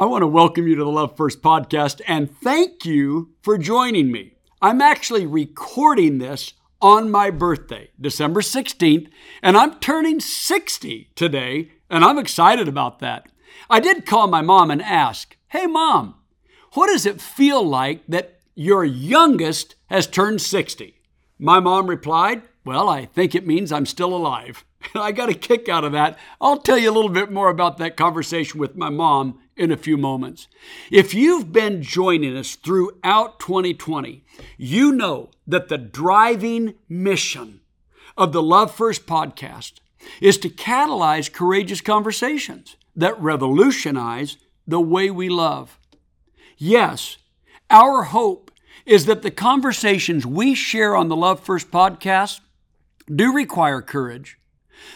I want to welcome you to the Love First podcast and thank you for joining me. I'm actually recording this on my birthday, December 16th, and I'm turning 60 today, and I'm excited about that. I did call my mom and ask, Hey, mom, what does it feel like that your youngest has turned 60? My mom replied, Well, I think it means I'm still alive. I got a kick out of that. I'll tell you a little bit more about that conversation with my mom in a few moments. If you've been joining us throughout 2020, you know that the driving mission of the Love First podcast is to catalyze courageous conversations that revolutionize the way we love. Yes, our hope is that the conversations we share on the Love First podcast do require courage,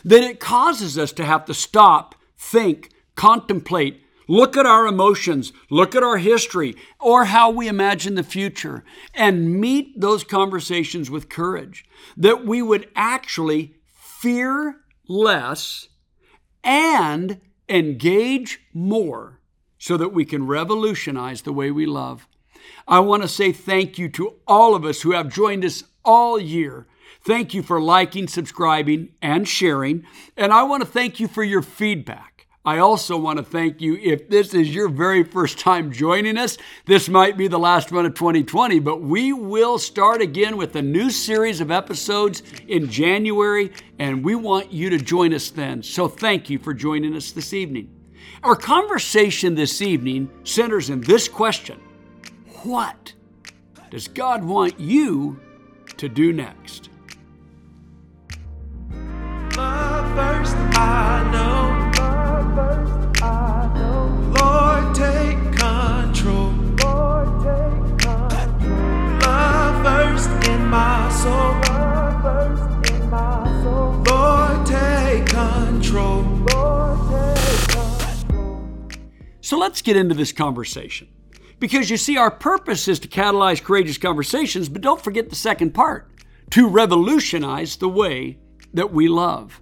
that it causes us to have to stop, think, contemplate, look at our emotions, look at our history, or how we imagine the future, and meet those conversations with courage, that we would actually fear less and engage more so that we can revolutionize the way we love. I want to say thank you to all of us who have joined us all year. Thank you for liking, subscribing, and sharing. And I want to thank you for your feedback. I also want to thank you if this is your very first time joining us. This might be the last one of 2020, but we will start again with a new series of episodes in January, and we want you to join us then. So thank you for joining us this evening. Our conversation this evening centers in this question What does God want you to do next? So let's get into this conversation. Because you see, our purpose is to catalyze courageous conversations, but don't forget the second part to revolutionize the way that we love.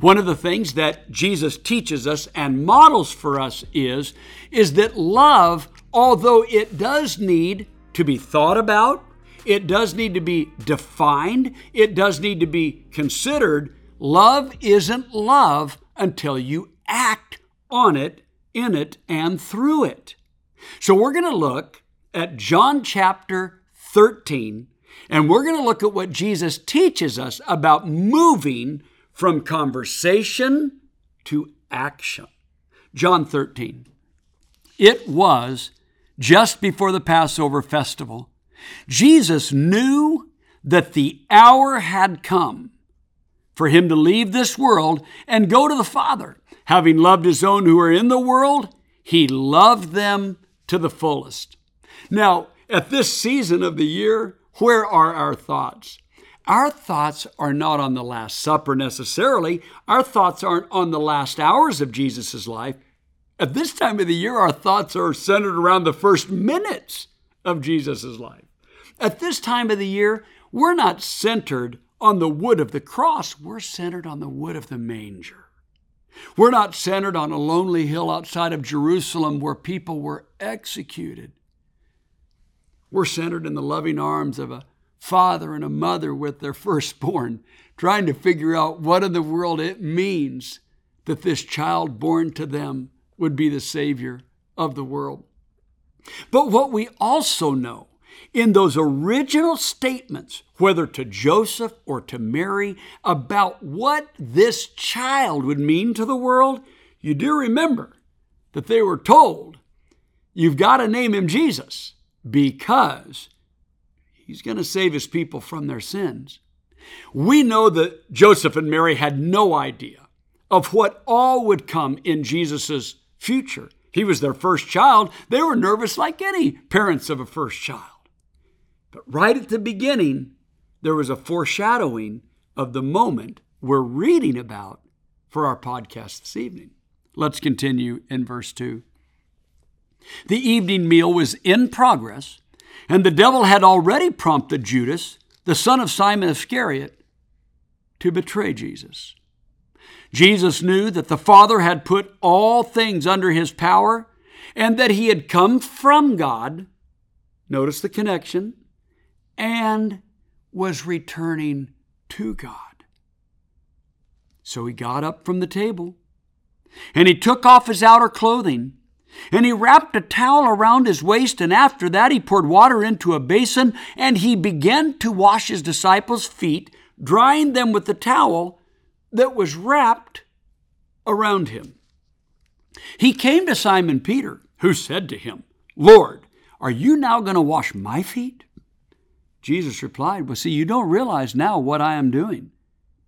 One of the things that Jesus teaches us and models for us is, is that love, although it does need to be thought about, it does need to be defined, it does need to be considered, love isn't love until you act on it, in it, and through it. So we're going to look at John chapter 13, and we're going to look at what Jesus teaches us about moving from conversation to action. John 13. It was just before the Passover festival. Jesus knew that the hour had come for him to leave this world and go to the Father. Having loved his own who are in the world, he loved them to the fullest. Now, at this season of the year, where are our thoughts? Our thoughts are not on the Last Supper necessarily. Our thoughts aren't on the last hours of Jesus' life. At this time of the year, our thoughts are centered around the first minutes of Jesus' life. At this time of the year, we're not centered on the wood of the cross, we're centered on the wood of the manger. We're not centered on a lonely hill outside of Jerusalem where people were executed. We're centered in the loving arms of a father and a mother with their firstborn, trying to figure out what in the world it means that this child born to them would be the Savior of the world. But what we also know in those original statements, whether to Joseph or to Mary, about what this child would mean to the world, you do remember that they were told, You've got to name him Jesus because He's going to save his people from their sins. We know that Joseph and Mary had no idea of what all would come in Jesus' future. He was their first child. They were nervous like any parents of a first child. But right at the beginning, there was a foreshadowing of the moment we're reading about for our podcast this evening. Let's continue in verse 2. The evening meal was in progress and the devil had already prompted Judas, the son of Simon Iscariot, to betray Jesus. Jesus knew that the Father had put all things under his power and that he had come from God. Notice the connection. And was returning to God. So he got up from the table and he took off his outer clothing and he wrapped a towel around his waist, and after that he poured water into a basin, and he began to wash his disciples' feet, drying them with the towel that was wrapped around him. He came to Simon Peter, who said to him, Lord, are you now going to wash my feet? Jesus replied, Well, see, you don't realize now what I am doing,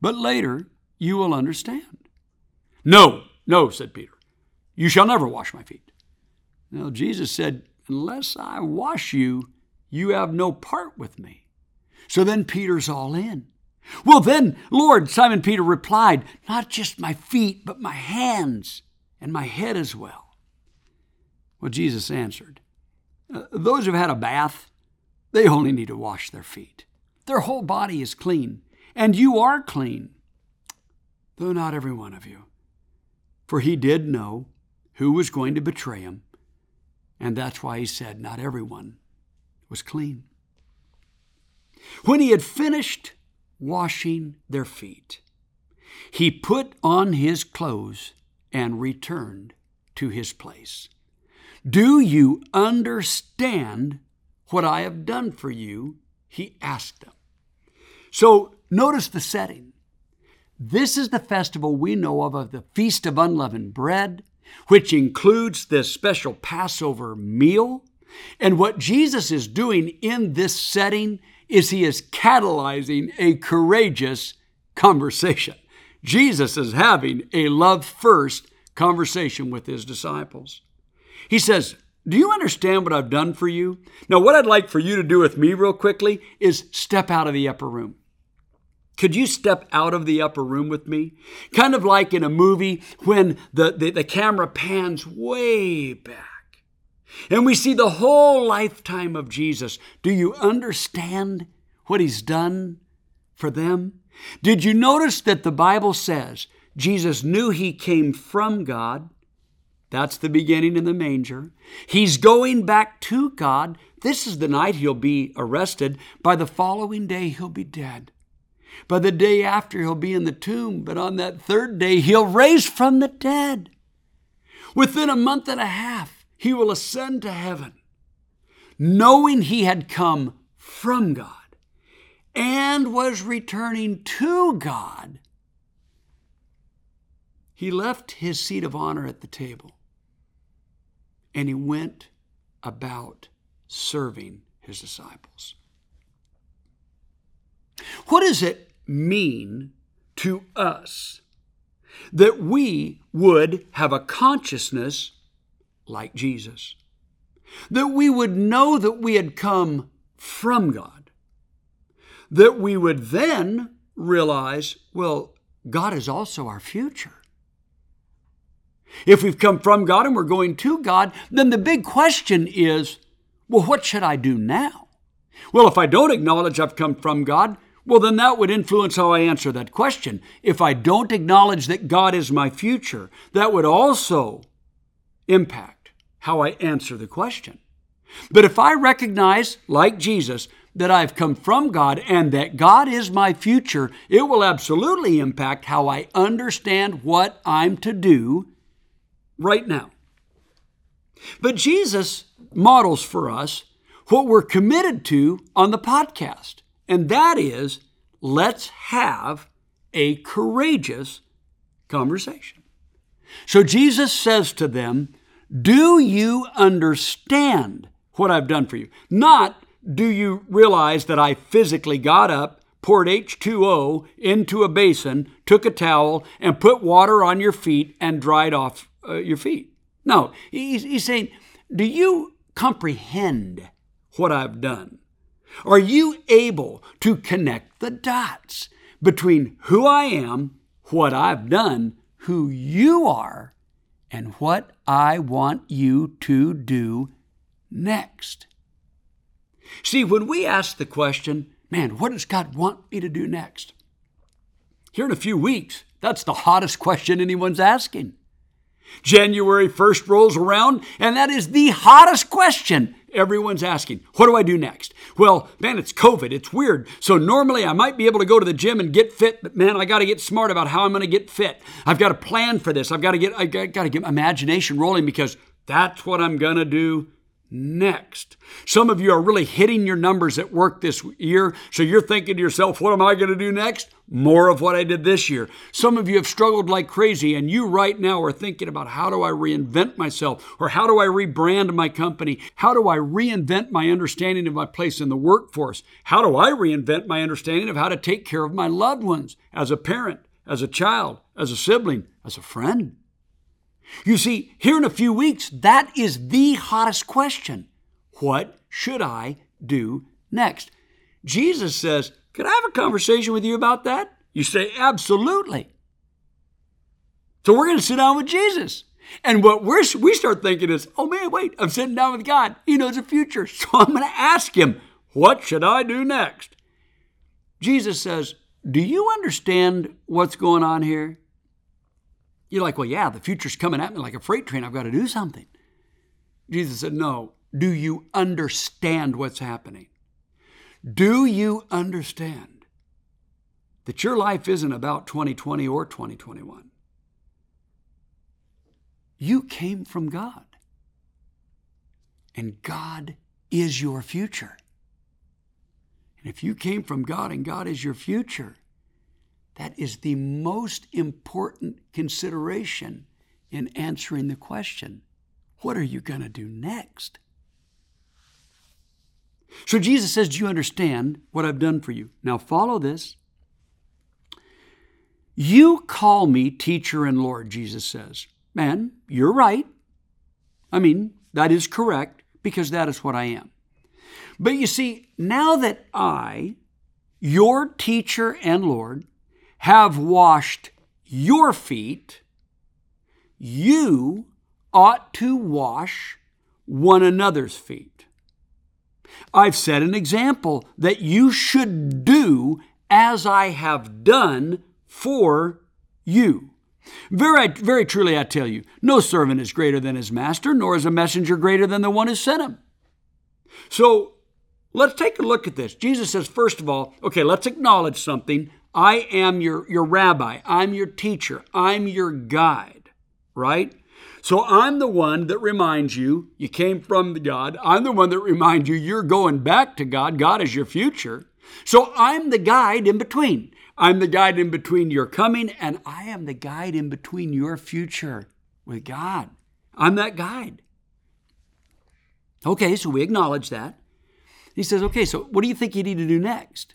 but later you will understand. No, no, said Peter, you shall never wash my feet. Now, Jesus said, Unless I wash you, you have no part with me. So then Peter's all in. Well, then, Lord, Simon Peter replied, Not just my feet, but my hands and my head as well. Well, Jesus answered, uh, Those who've had a bath, they only need to wash their feet. Their whole body is clean, and you are clean, though not every one of you. For he did know who was going to betray him. And that's why he said, Not everyone was clean. When he had finished washing their feet, he put on his clothes and returned to his place. Do you understand what I have done for you? He asked them. So notice the setting. This is the festival we know of of the Feast of Unleavened Bread which includes this special Passover meal. And what Jesus is doing in this setting is he is catalyzing a courageous conversation. Jesus is having a love first conversation with his disciples. He says, Do you understand what I've done for you? Now, what I'd like for you to do with me, real quickly, is step out of the upper room. Could you step out of the upper room with me? Kind of like in a movie when the, the, the, camera pans way back and we see the whole lifetime of Jesus. Do you understand what he's done for them? Did you notice that the Bible says Jesus knew he came from God? That's the beginning in the manger. He's going back to God. This is the night he'll be arrested. By the following day, he'll be dead. By the day after, he'll be in the tomb, but on that third day, he'll raise from the dead. Within a month and a half, he will ascend to heaven, knowing he had come from God and was returning to God. He left his seat of honor at the table and he went about serving his disciples. What does it mean to us that we would have a consciousness like Jesus? That we would know that we had come from God? That we would then realize, well, God is also our future. If we've come from God and we're going to God, then the big question is, well, what should I do now? Well, if I don't acknowledge I've come from God, well, then that would influence how I answer that question. If I don't acknowledge that God is my future, that would also impact how I answer the question. But if I recognize, like Jesus, that I've come from God and that God is my future, it will absolutely impact how I understand what I'm to do right now. But Jesus models for us what we're committed to on the podcast and that is let's have a courageous conversation. So Jesus says to them, Do you understand what I've done for you? Not do you realize that I physically got up, poured H2O into a basin, took a towel, and put water on your feet and dried off uh, your feet? No, he's, he's saying, Do you comprehend what I've done? Are you able to connect the dots between who I am, what I've done, who you are, and what I want you to do next? See, when we ask the question, man, what does God want me to do next? Here in a few weeks, that's the hottest question anyone's asking. January 1st rolls around, and that is the hottest question everyone's asking. What do I do next? Well, man, it's COVID. It's weird. So normally I might be able to go to the gym and get fit, but man, I got to get smart about how I'm going to get fit. I've got to plan for this. I've got to get I got to get my imagination rolling because that's what I'm going to do next. Some of you are really hitting your numbers at work this year, so you're thinking to yourself, what am I going to do next? More of what I did this year. Some of you have struggled like crazy, and you right now are thinking about how do I reinvent myself, or how do I rebrand my company? How do I reinvent my understanding of my place in the workforce? How do I reinvent my understanding of how to take care of my loved ones as a parent, as a child, as a sibling, as a friend? You see, here in a few weeks, that is the hottest question. What should I do next? Jesus says, Could I have a conversation with you about that? You say, Absolutely. So we're going to sit down with Jesus. And what we're, we start thinking is, oh man, wait, I'm sitting down with God. He knows the future. So I'm going to ask him, what should I do next? Jesus says, do you understand what's going on here? You're like, well, yeah, the future's coming at me like a freight train. I've got to do something. Jesus said, no. Do you understand what's happening? Do you understand that your life isn't about 2020 or 2021? You came from God, and God is your future. And if you came from God and God is your future, that is the most important consideration in answering the question what are you going to do next? So Jesus says, Do you understand what I've done for you? Now follow this. You call me teacher and Lord, Jesus says. Man, you're right. I mean, that is correct because that is what I am. But you see, now that I, your teacher and Lord, have washed your feet, you ought to wash one another's feet. I've set an example that you should do as I have done for you. Very, very truly, I tell you, no servant is greater than his master, nor is a messenger greater than the one who sent him. So let's take a look at this. Jesus says, first of all, okay, let's acknowledge something. I am your, your rabbi. I'm your teacher. I'm your guide, right? So I'm the one that reminds you you came from God. I'm the one that reminds you you're going back to God. God is your future. So I'm the guide in between. I'm the guide in between your coming, and I am the guide in between your future with God. I'm that guide. Okay, so we acknowledge that. He says, okay, so what do you think you need to do next?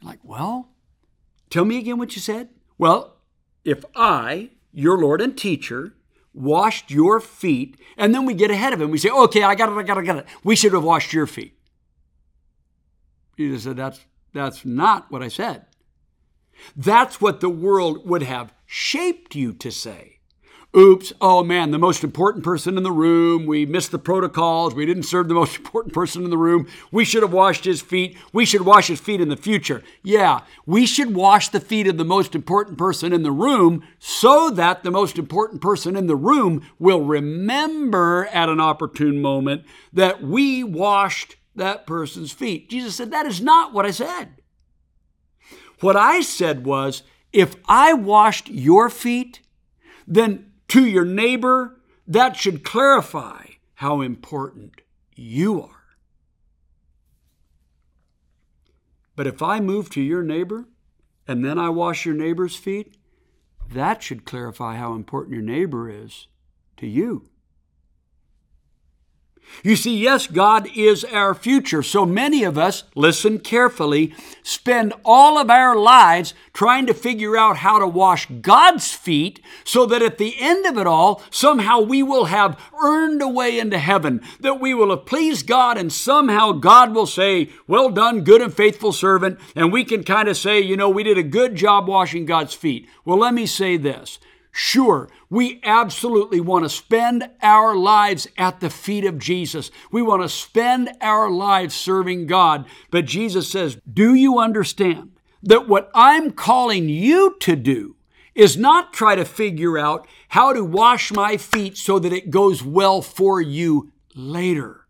You're like, well, tell me again what you said. Well, if I, your Lord and teacher, washed your feet, and then we get ahead of him, we say, okay, I got it, I got it, I got it. We should have washed your feet. Jesus said, that's, that's not what I said. That's what the world would have shaped you to say oops, oh man, the most important person in the room. We missed the protocols. We didn't serve the most important person in the room. We should have washed his feet. We should wash his feet in the future. Yeah, we should wash the feet of the most important person in the room so that the most important person in the room will remember at an opportune moment that we washed that person's feet. Jesus said, That is not what I said. What I said was, if I washed your feet, then to your neighbor, that should clarify how important you are. But if I move to your neighbor and then I wash your neighbor's feet, that should clarify how important your neighbor is to you. You see, yes, God is our future. So many of us, listen carefully, spend all of our lives trying to figure out how to wash God's feet so that at the end of it all, somehow we will have earned a way into heaven, that we will have pleased God, and somehow God will say, Well done, good and faithful servant. And we can kind of say, You know, we did a good job washing God's feet. Well, let me say this Sure, we absolutely want to spend our lives at the feet of Jesus. We want to spend our lives serving God. But Jesus says, Do you understand that what I'm calling you to do is not try to figure out how to wash my feet so that it goes well for you later.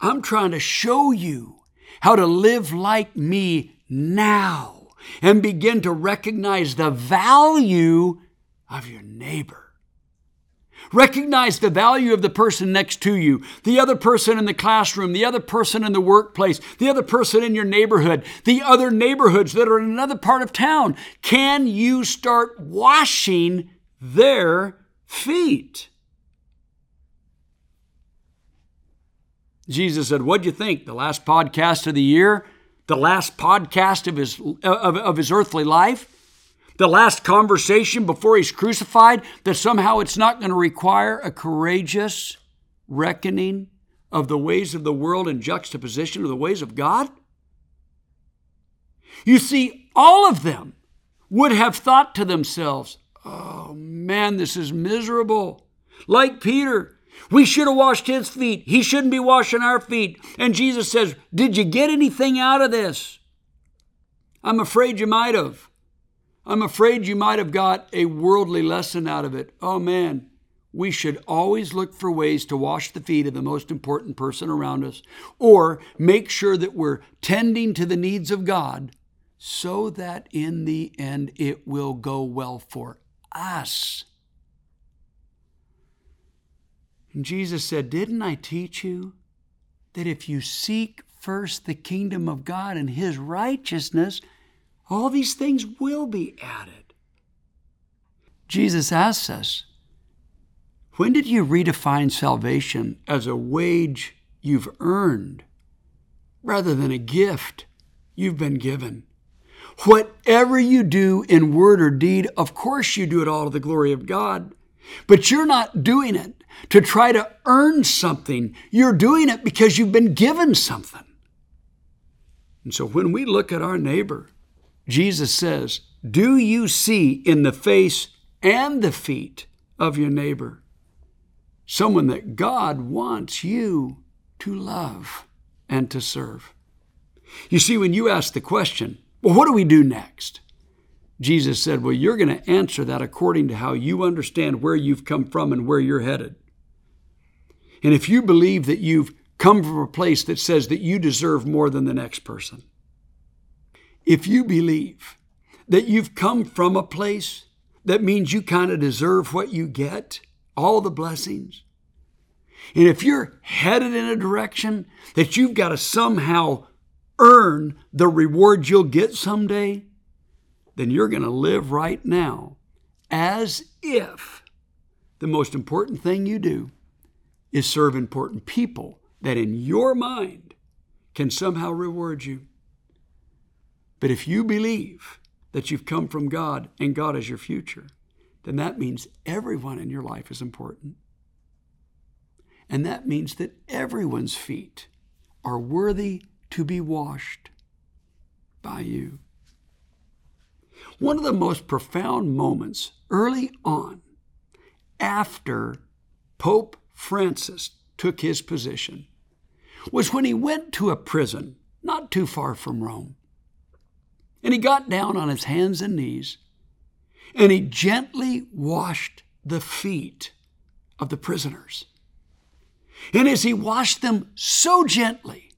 I'm trying to show you how to live like me now and begin to recognize the value of your neighbor. Recognize the value of the person next to you, the other person in the classroom, the other person in the workplace, the other person in your neighborhood, the other neighborhoods that are in another part of town. Can you start washing their feet? Jesus said, What do you think? The last podcast of the year? The last podcast of his, of, of his earthly life? the last conversation before he's crucified, that somehow it's not going to require a courageous reckoning of the ways of the world in juxtaposition of the ways of God? You see, all of them would have thought to themselves, oh man, this is miserable. Like Peter, we should have washed his feet. He shouldn't be washing our feet. And Jesus says, Did you get anything out of this? I'm afraid you might have. I'm afraid you might have got a worldly lesson out of it. Oh man, we should always look for ways to wash the feet of the most important person around us or make sure that we're tending to the needs of God so that in the end it will go well for us. And Jesus said, Didn't I teach you that if you seek first the kingdom of God and his righteousness, all these things will be added. Jesus asks us, when did you redefine salvation as a wage you've earned rather than a gift you've been given? Whatever you do in word or deed, of course you do it all to the glory of God. But you're not doing it to try to earn something. You're doing it because you've been given something. And so when we look at our neighbor, Jesus says, Do you see in the face and the feet of your neighbor someone that God wants you to love and to serve? You see, when you ask the question, Well, what do we do next? Jesus said, Well, you're going to answer that according to how you understand where you've come from and where you're headed. And if you believe that you've come from a place that says that you deserve more than the next person, if you believe that you've come from a place that means you kind of deserve what you get, all the blessings, and if you're headed in a direction that you've got to somehow earn the reward you'll get someday, then you're going to live right now as if the most important thing you do is serve important people that in your mind can somehow reward you. But if you believe that you've come from God and God is your future, then that means everyone in your life is important. And that means that everyone's feet are worthy to be washed by you. One of the most profound moments early on after Pope Francis took his position was when he went to a prison not too far from Rome. And he got down on his hands and knees and he gently washed the feet of the prisoners. And as he washed them so gently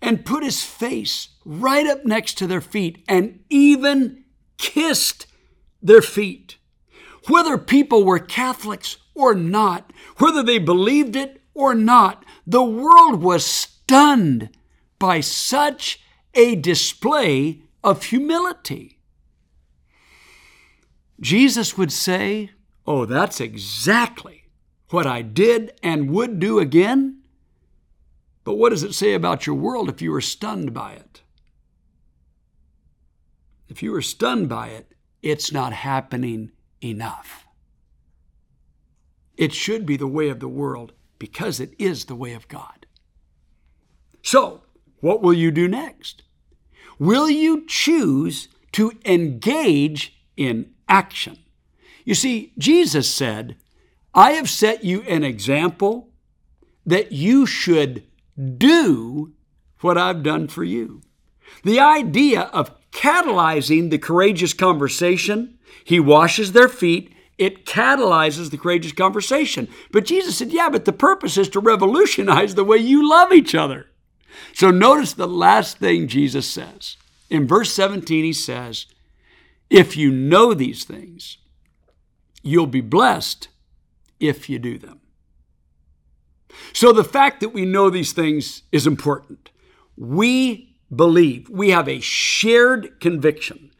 and put his face right up next to their feet and even kissed their feet, whether people were Catholics or not, whether they believed it or not, the world was stunned by such a display of humility. Jesus would say, Oh, that's exactly what I did and would do again. But what does it say about your world if you were stunned by it? If you were stunned by it, it's not happening enough. It should be the way of the world because it is the way of God. So, what will you do next? Will you choose to engage in action? You see, Jesus said, I have set you an example that you should do what I've done for you. The idea of catalyzing the courageous conversation. He washes their feet. It catalyzes the courageous conversation. But Jesus said, Yeah, but the purpose is to revolutionize the way you love each other. So notice the last thing Jesus says. In verse 17, he says, If you know these things, you'll be blessed if you do them. So the fact that we know these things is important. We believe, we have a shared conviction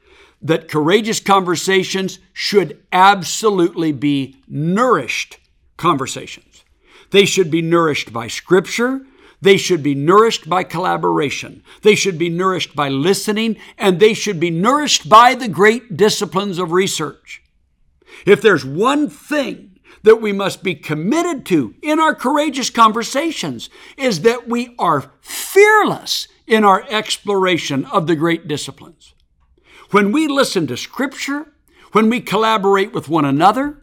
that courageous conversations should absolutely be nourished conversations. They should be nourished by Scripture. They should be nourished by collaboration. They should be nourished by listening, and they should be nourished by the great disciplines of research. If there's one thing that we must be committed to in our courageous conversations is that we are fearless in our exploration of the great disciplines. When we listen to Scripture, when we collaborate with one another,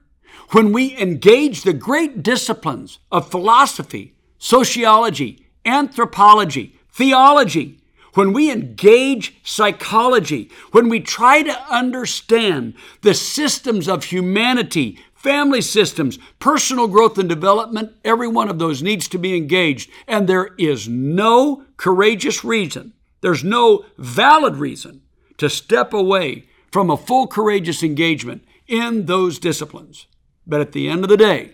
when we engage the great disciplines of philosophy, sociology, anthropology, theology, when we engage psychology, when we try to understand the systems of humanity family systems, personal growth and development, every one of those needs to be engaged. And there is no courageous reason, there's no valid reason to step away from a full courageous engagement in those disciplines. But at the end of the day,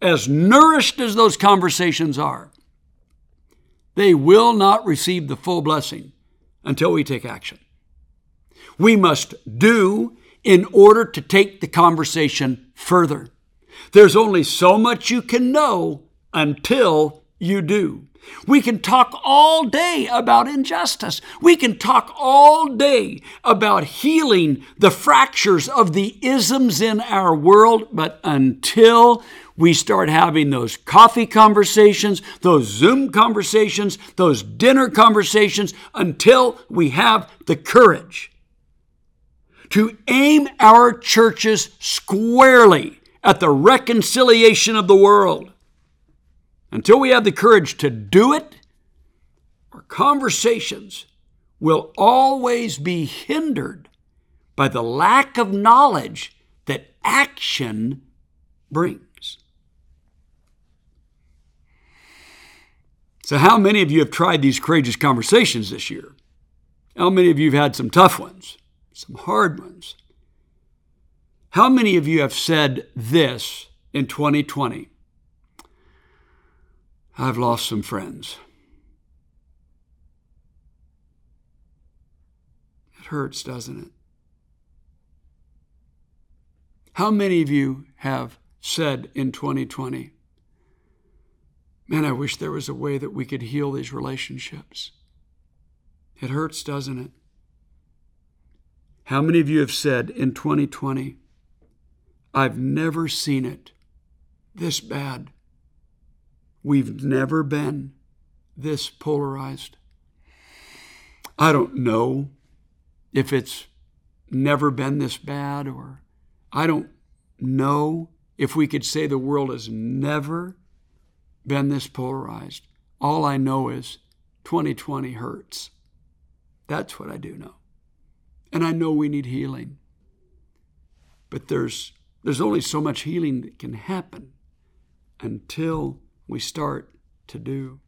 as nourished as those conversations are, they will not receive the full blessing until we take action. We must do in order to take the conversation further. There's only so much you can know until you do. We can talk all day about injustice. We can talk all day about healing the fractures of the isms in our world, but until we start having those coffee conversations, those Zoom conversations, those dinner conversations, until we have the courage to aim our churches squarely at the reconciliation of the world. Until we have the courage to do it, our conversations will always be hindered by the lack of knowledge that action brings. So, how many of you have tried these courageous conversations this year? How many of you have had some tough ones? Some hard ones. How many of you have said this in 2020? I've lost some friends. It hurts, doesn't it? How many of you have said in 2020, Man, I wish there was a way that we could heal these relationships? It hurts, doesn't it? How many of you have said in 2020, I've never seen it this bad? We've never been this polarized. I don't know if it's never been this bad, or I don't know if we could say the world has never been this polarized. All I know is 2020 hurts. That's what I do know. And I know we need healing. But there's, there's only so much healing that can happen until we start to do.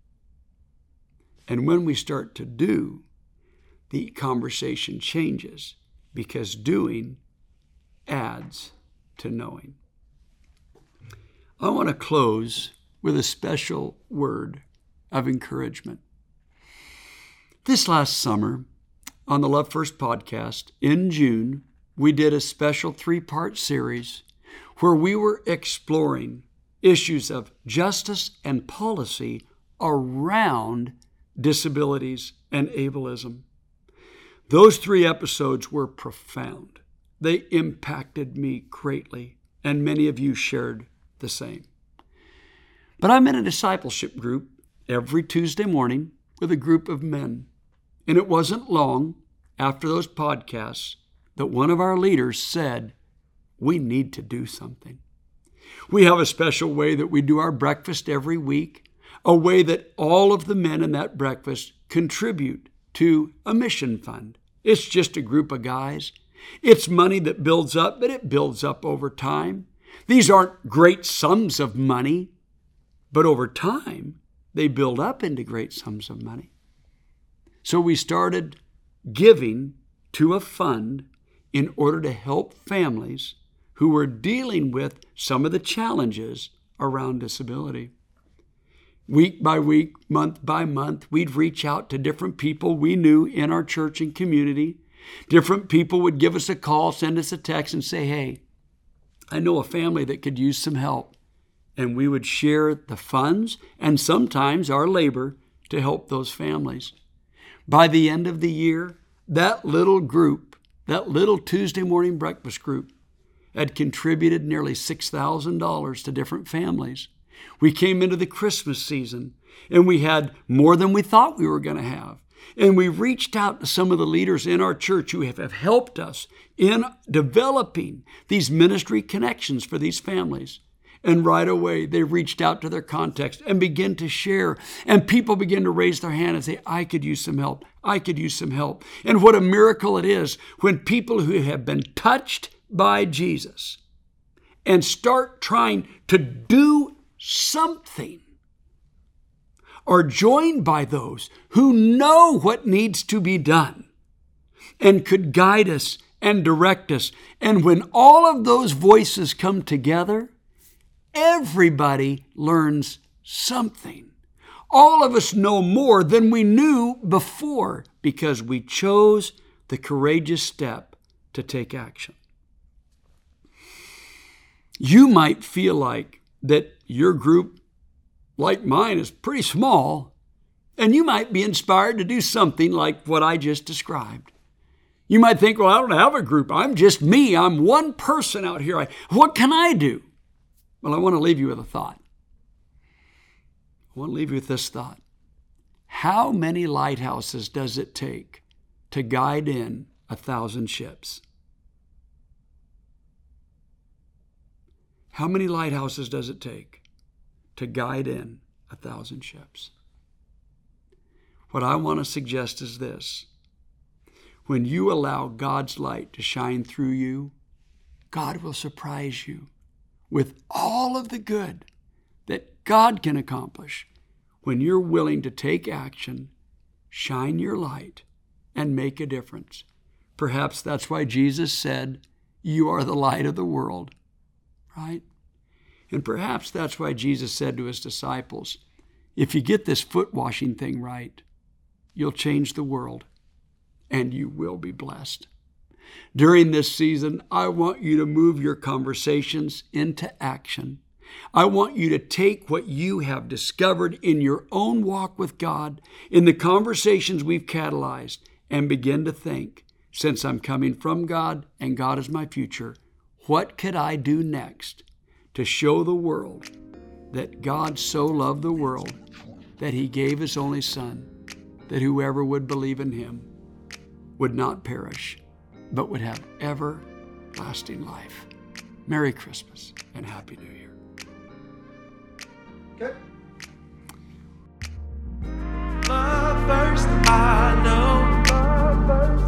And when we start to do, the conversation changes because doing adds to knowing. I want to close with a special word of encouragement. This last summer, on the Love First podcast in June, we did a special three part series where we were exploring issues of justice and policy around disabilities and ableism. Those three episodes were profound. They impacted me greatly, and many of you shared the same. But I'm in a discipleship group every Tuesday morning with a group of men and it wasn't long after those podcasts that one of our leaders said, We need to do something. We have a special way that we do our breakfast every week, a way that all of the men in that breakfast contribute to a mission fund It's just a group of guys. It's money that builds up, but it builds up over time. These aren't great sums of money, but over time, they build up into great sums of money. So we started giving to a fund in order to help families who were dealing with some of the challenges around disability. Week by week, month by month, we'd reach out to different people we knew in our church and community. Different people would give us a call, send us a text, and say, Hey, I know a family that could use some help. And we would share the funds and sometimes our labor to help those families. By the end of the year, that little group, that little Tuesday morning breakfast group, had contributed nearly $6,000 to different families. We came into the Christmas season and we had more than we thought we were going to have. And we reached out to some of the leaders in our church who have, helped us in developing these ministry connections for these families. And right away, they reached out to their context and began to share. And people began to raise their hand and say, I could use some help. I could use some help. And what a miracle it is when people who have been touched by Jesus and start trying to do something are joined by those who know what needs to be done and could guide us and direct us. And when all of those voices come together, everybody learns something. All of us know more than we knew before because we chose the courageous step to take action. You might feel like that your group, like mine, is pretty small, and you might be inspired to do something like what I just described. You might think, well, I don't have a group. I'm just me. I'm one person out here. what can I do? Well, I want to leave you with a thought. I want to leave you with this thought. How many lighthouses does it take to guide in a thousand ships? How many lighthouses does it take to guide in a thousand ships? What I want to suggest is this when you allow God's light to shine through you, God will surprise you with all of the good that God can accomplish when you're willing to take action, shine your light, and make a difference. Perhaps that's why Jesus said, You are the light of the world, right? And perhaps that's why Jesus said to his disciples, If you get this foot washing thing right, you'll change the world and you will be blessed. During this season, I want you to move your conversations into action. I want you to take what you have discovered in your own walk with God, in the conversations we've catalyzed, and begin to think since I'm coming from God and God is my future, what could I do next to show the world that God so loved the world that he gave his only Son, that whoever would believe in him would not perish but would have everlasting life. Merry Christmas and Happy New Year. Good. First I know.